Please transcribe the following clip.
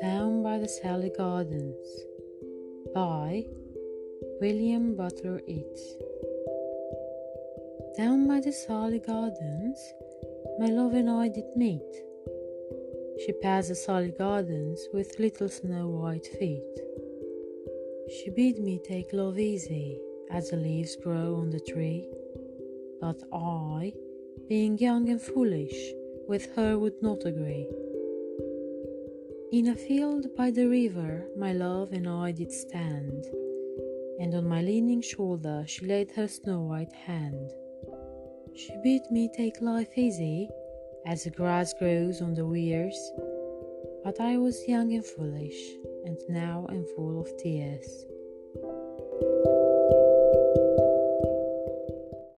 Down by the Sally Gardens by William Butler Yeats. Down by the Sally Gardens, my love and I did meet. She passed the Sally Gardens with little snow white feet. She bid me take love easy as the leaves grow on the tree, but I, being young and foolish, with her would not agree. In a field by the river, my love and I did stand, and on my leaning shoulder she laid her snow white hand. She bid me take life easy, as the grass grows on the weirs, but I was young and foolish, and now am full of tears.